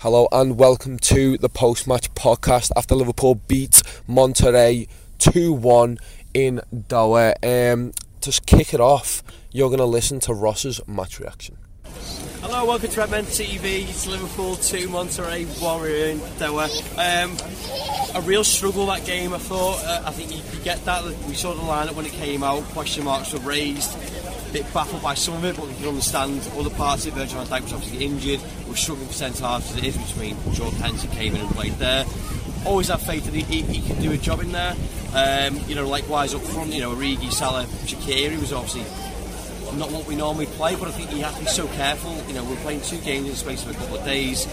Hello and welcome to the post match podcast after Liverpool beat Monterrey 2 1 in Doha. Um, to kick it off, you're going to listen to Ross's match reaction. Hello, welcome to Redmen TV. It's Liverpool 2, Monterrey 1 we're in Doha. Um, a real struggle that game, I thought. Uh, I think you could get that. We saw the lineup when it came out, question marks were raised. Bit baffled by some of it, but we can understand other parts of it. Virgil van Dijk was obviously injured. We're struggling for centre halves as it is between Jordan Henderson came in and played there. Always have faith that he, he, he can do a job in there. Um, you know, likewise up front, you know, Origi, Salah, Shaqiri was obviously not what we normally play, but I think you have to be so careful. You know, we're playing two games in the space of a couple of days.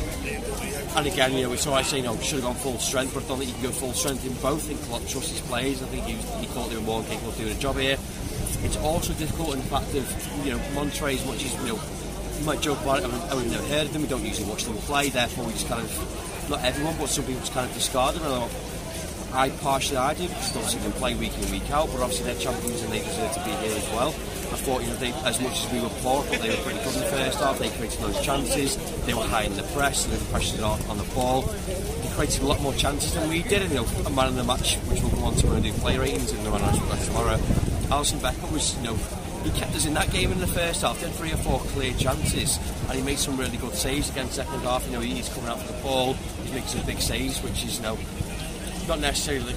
And again, you know, it's alright saying, you know, should have gone full strength, but I don't think you can go full strength in both. I think Klopp trusts his players. I think he, he thought they were more capable of doing a job here. It's also difficult in the fact of, you know, Monterrey, as much as, you know, you might joke about it, I we've never heard of them, we don't usually watch them play, therefore we just kind of, not everyone, but some people just kind of discard them. And I partially I do because see them play week in week out, but obviously they're champions and they deserve to be here as well. I thought you know they, as much as we were poor, but they were pretty good in the first half. They created those chances. They were high in the press and the pressure on, on the ball. They created a lot more chances than we did. And, you know, a man in the match, which we'll go on to when we do play ratings and the man go tomorrow. Alisson Becker was you know he kept us in that game in the first half. Had three or four clear chances, and he made some really good saves against second half. You know, he's coming out for the ball. He's making some big saves, which is you know not necessarily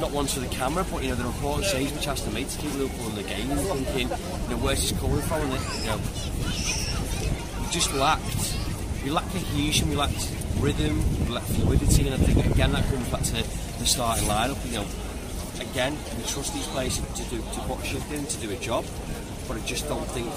not ones for the camera, but you know, they're important saves which has to make to keep Liverpool in the game. Thinking, you know, where's this coming from? And you know, we just lacked, we lacked cohesion, we lacked rhythm, we lacked fluidity, and I think again that comes back to the starting lineup. You know, again, we trust these players to do to put a shift in to do a job but I just don't think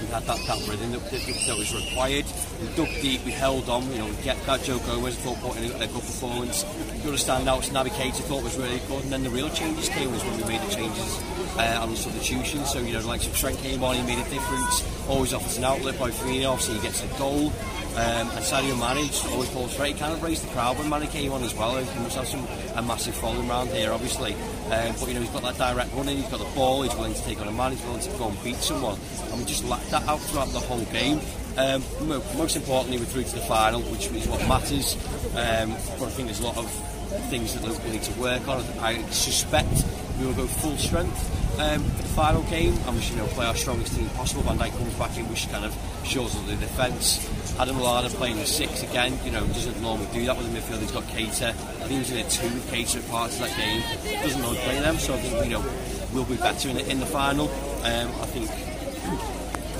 we had that, that rhythm that, that, was required. We dug deep, we held on, you know, we get that Joe Gomez thought put in a, a good performance. The other standouts, Naby Keita thought was really good, and then the real changes came was when we made the changes uh, on the substitutions. So, you know, like Trent came on, he made a difference, always offers an outlet by Firmino, obviously he gets a goal. Um, and Sadio Mane always pulls straight. He kind of raised the crowd when Mane came on as well. He must have some, a massive following around here, obviously. Um, but, you know, he's got that direct running, he's got the ball, he's willing to take on a man, he's willing to go and beat someone. And we just lacked that out throughout the whole game. Um, most importantly, we're through to the final, which is what matters. Um, but I think there's a lot of things that Liverpool need to work on. I suspect we will go full strength um, the final game and we should you know, play our strongest team possible. Van Dijk comes back in, which kind of shows us the defence. Adam Lallana playing the six again, you know, doesn't normally do that with the midfield. He's got Keita. I think he was in a two with Keita at parts of that game. Doesn't normally play them, so I think, you know, we'll be better in the, in the final. Um, I think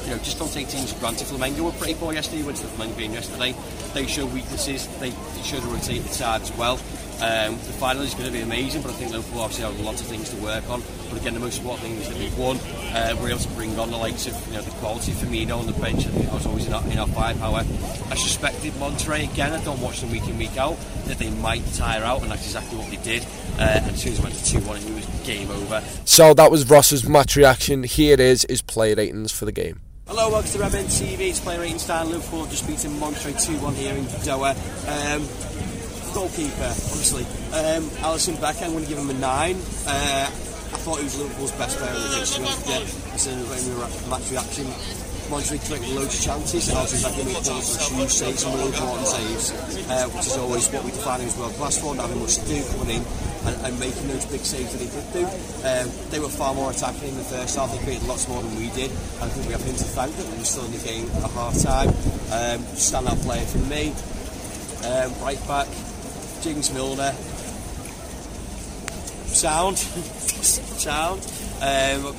you know, just don't take teams for granted. Flamengo were pretty poor yesterday. Went to the Flamengo game yesterday. They showed weaknesses. They, they showed a rotated side as well. Um, the final is going to be amazing, but I think Liverpool obviously have lots of things to work on. But again, the most important thing is that we've won. Uh, we're able to bring on the likes of you know the quality for Firmino on the bench. I think was always in our, in our firepower. I suspected Monterrey again. I don't watch them week in week out that they might tire out, and that's exactly what they did. Uh, and as soon as it went to two one, it was game over. So that was Ross's match reaction. Here it is his play ratings for the game. Hello, welcome to Redmen TV. It's player rating star Liverpool just beating Monterrey 2-1 here in Doha. Um, goalkeeper, obviously. Um, Alisson Becker, I'm going to give him a 9. Uh, I thought he was Liverpool's best player in the pitch, to be honest with you. in match reaction. Monterrey created loads of chances. Alisson Becker made huge saves, some really important saves, uh, which is always what we define as world class for, not having much to do, coming in and, and, making those big saves that he did do. Um, they were far more attacking in the first half. They created lots more than we did. I think we have him to thank that we were still in the game at half time. Um, standout player for me. Um, right back, James Milner. Sound, sound. Um,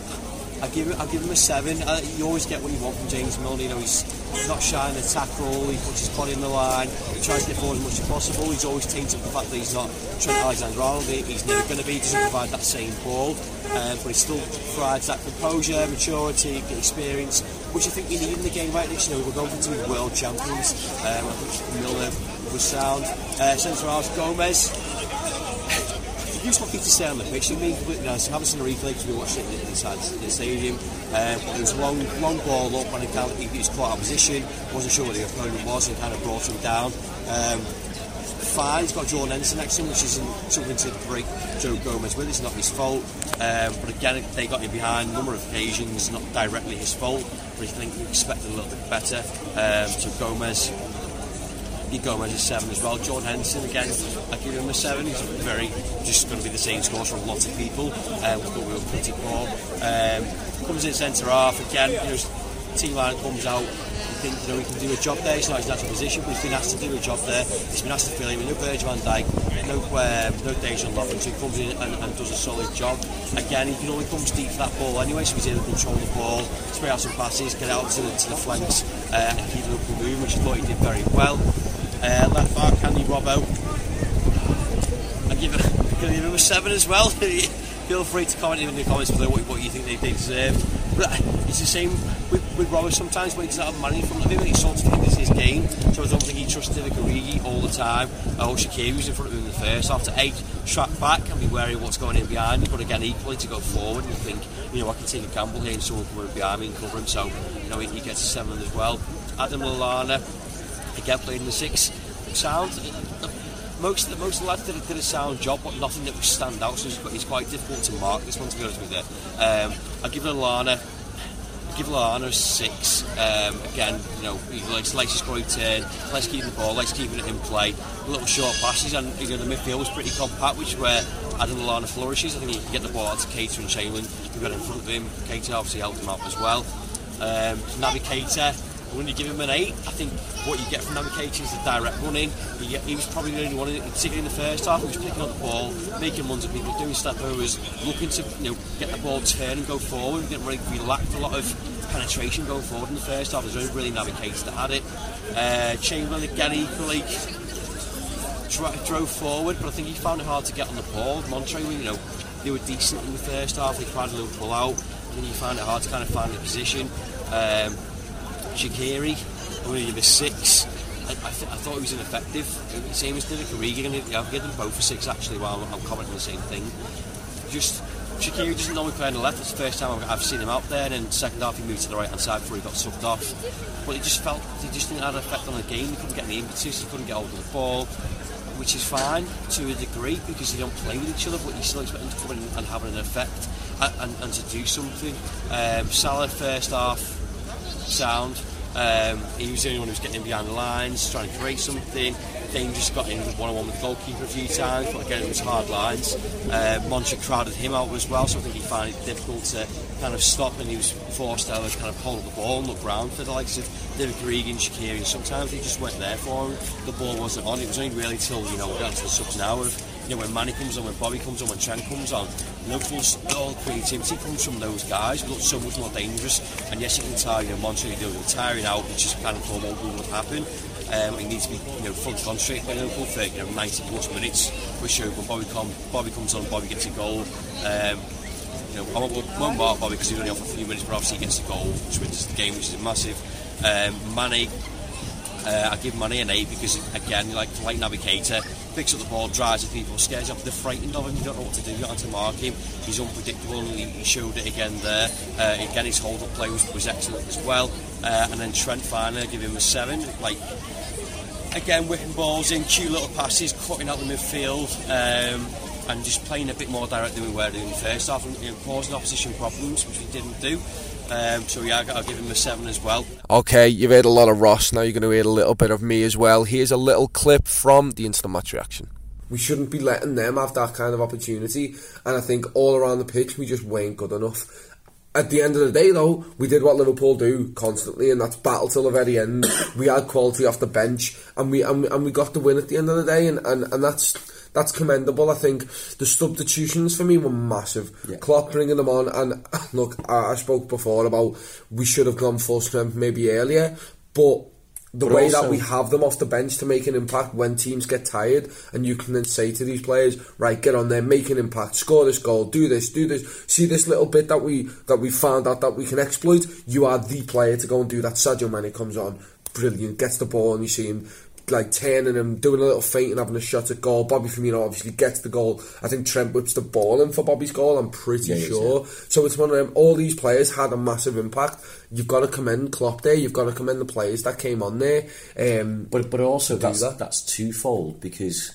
I give it, I give him a seven. You always get what you want from James Milner. You know, he's not shy in the tackle. He puts his body in the line. He tries to get forward as much as possible. He's always tainted with the fact that he's not Trent Alexander-Arnold. He's never going to be. He doesn't provide that same ball, um, but he still provides that composure, maturity, experience, which I think you need in the game right this. You know, we're going for two world champions. Um, I think Milner was sound. Uh, Centre half Gomez used lucky to stay on the pitch. I you know, so haven't seen a replay because we watched it inside the stadium. Um, but it was long, long ball up and he, he was quite out position. wasn't sure what the opponent was and kind of brought him down. Um, fine, he's got Jordan Henderson next to him, which isn't something to break Joe Gomez with. It's not his fault. Um, but again, they got him behind a number of occasions, not directly his fault. But I think he expected a little bit better. Um, so Gomez you go as a seven as well. Jordan Henderson again, I give him a seven. He's very just going to be the same scores from lots of people. Um, but we were pretty poor. Um, comes in centre half again. You know, team line comes out. You think you know he can do a job there. It's not his natural position, but he's been asked to do a job there. He's been asked to fill in with no Virgil van Dijk, no um, no Dejan Lovren, so he comes in and, and, does a solid job. Again, he can only come deep for that ball anyway, so he's able to control the ball, spray out some passes, get out to the, to the flanks, uh, and keep Liverpool moving, which I thought he did very well. Uh, Robbo. I give, it, give him a seven as well. Feel free to comment in the comments below what, what you think they, they deserve. But it's the same with, with Robbo sometimes when he doesn't have Mane in front of him. He sort of thinks it's his game. So I don't think he trusts Divock Origi all the time. Oh, Shaqiri was in front of him in the first. After eight, track back and be wary of what's going in behind me. But again, equally to go forward and think, you know, I can take a gamble here and someone come behind me and cover him. So, you know, he, he gets a seven as well. Adam Lallana again played in the six. Sound. Most the, most lads did, did a sound job, but nothing that would stand out. So it's, quite difficult to mark this one, to be honest with you. Um, I give Lallana. I give Lallana a six. Um, again, you know, he likes, his scoring turn, likes keeping the ball, likes keeping it in play. Little short passes, and you know, the midfield was pretty compact, which is where Adam Lallana flourishes. I think he can get the ball out to Keita and Chamberlain. We've got in front of him. Keita obviously helped him out as well. Um, Keita when you give him an 8, I think what you get from Naby Keita is the direct running. He, he was probably the only one, particularly in the first half, he was picking up the ball, making runs at people, doing step overs, looking to you know get the ball turn and go forward. We really, we lacked a lot of penetration going forward in the first half. There's only really Naby Keita's that had it. Uh, Chamberlain again equally drove forward, but I think he found it hard to get on the ball. Monterrey, you know, they were decent in the first half. They tried a little pull out, and he found it hard to kind of find the position. Um, Shaqiri, only give a six. I, I, th- I, thought he was ineffective. Same as Divock Origi, and I've given them both a six actually while I'm, commenting on the same thing. Just Shaqiri doesn't normally play on the left. It's the first time I've, I've, seen him out there. And then second half he moved to the right hand side before he got subbed off. But he just felt he just didn't have an effect on the game. He couldn't get any impetus. He couldn't get hold of the ball, which is fine to a degree because they don't play with each other. But you still expect him to come in and have an effect and, and, and to do something. Um, Salah first half sound. Um, he was the only one who was getting in behind the lines, trying to create something. Dane just got in one-on-one with the goalkeeper a few times, but again it was hard lines. Uh, crowded him out as well, so I think he found it difficult to kind of stop, and he was forced to kind of hold the ball and look round for the likes of Divock Shaqiri. And sometimes he just weren't there for him. The ball wasn't on. It was only really till you know we got to the subs now you know when Mane comes on, when Bobby comes on, when Trent comes on. Liverpool's all creativity comes from those guys. Look so much more dangerous. And yes, you can tell you know Monterrey doing tiring out, which is kind of what would happen. Um, he needs to be you know fully concentrated by Liverpool for you know 90 plus minutes. Which show when Bobby, come, Bobby comes on, Bobby gets a goal. Um, you know, I won't, won't mark Bobby because he's only off a few minutes, but obviously he gets the goal, which wins the game, which is massive. Um, Mane, uh, I give Mane an 8 because, again, like like Keita, picks up the ball, drives at people, scares off. They're frightened of him. You don't know what to do. You don't to mark him. He's unpredictable, he, he showed it again there. Uh, again, his hold-up play was, was excellent as well. Uh, and then Trent finally, give him a seven. Like again, whipping balls in, cute little passes, cutting out the midfield. Um, and just playing a bit more direct than we were doing the first half and you know, causing opposition problems, which we didn't do. Um, so yeah, I'll give him a seven as well. Okay, you've heard a lot of Ross. Now you're going to hear a little bit of me as well. Here's a little clip from the instant match reaction. We shouldn't be letting them have that kind of opportunity, and I think all around the pitch we just weren't good enough. at the end of the day, though, we did what Liverpool do constantly, and that's battle till the very end. we had quality off the bench, and we and we, and we got the win at the end of the day, and, and, and that's that's commendable. I think the substitutions for me were massive. Yeah. Klopp bringing them on, and look, I, I spoke before about we should have gone full strength maybe earlier, but the But way also- that we have them off the bench to make an impact when teams get tired, and you can then say to these players, right, get on there, make an impact, score this goal, do this, do this. See this little bit that we that we found out that we can exploit. You are the player to go and do that. Sadio Mane comes on, brilliant, gets the ball, and you see him like turning him, doing a little feint and having a shot at goal. Bobby Firmino obviously gets the goal. I think Trent whips the ball in for Bobby's goal. I'm pretty Yeah, he is, sure. So it's one of them. All these players had a massive impact. You've got to commend Klopp there. You've got to commend the players that came on there. Um, But but also that's that. that's twofold because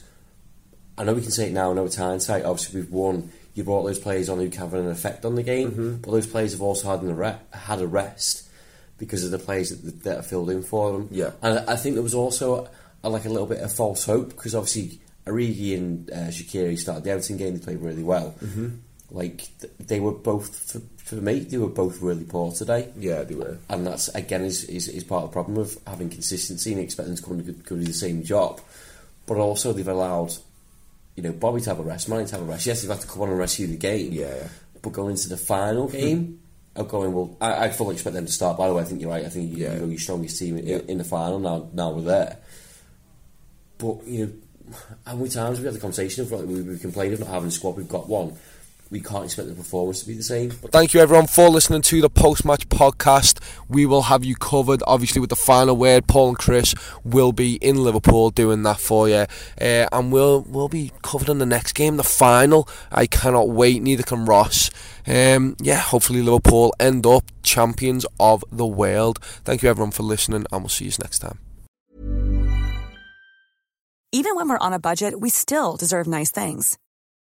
I know we can say it now, I know it's hindsight. Obviously, we've won. You brought those players on who can have an effect on the game, Mm-hmm. but those players have also had an had a rest because of the players that, that are filled in for them. Yeah. and I think there was also a, like a little bit of false hope because obviously Origi and uh, Shaqiri started the Everton game. They played really well. Mm-hmm. Like th- they were both for, for me, they were both really poor today yeah, they were. and that's again is, is, is part of the problem of having consistency and expecting them to come and go do the same job. But also they've allowed, you know, Bobby to have a rest, Mane to have a rest. Yes, they've had to come on and rescue the game. Yeah. But going into the final game, going well, I, I fully expect them to start. By the way, I think you're right. I think you, Yeah. you're your strongest team in, Yeah. in the final. Now, now we're there. But you know, how many times have we had the conversation of like we, we complained of not having a squad? We've got one. We can't expect the performance to be the same. But Thank you everyone for listening to the post match podcast. We will have you covered, obviously, with the final word. Paul and Chris will be in Liverpool doing that for you, uh, and we'll we'll be covered in the next game, the final. I cannot wait. Neither can Ross. Um, yeah, hopefully Liverpool end up champions of the world. Thank you everyone for listening, and we'll see you next time. Even when we're on a budget, we still deserve nice things.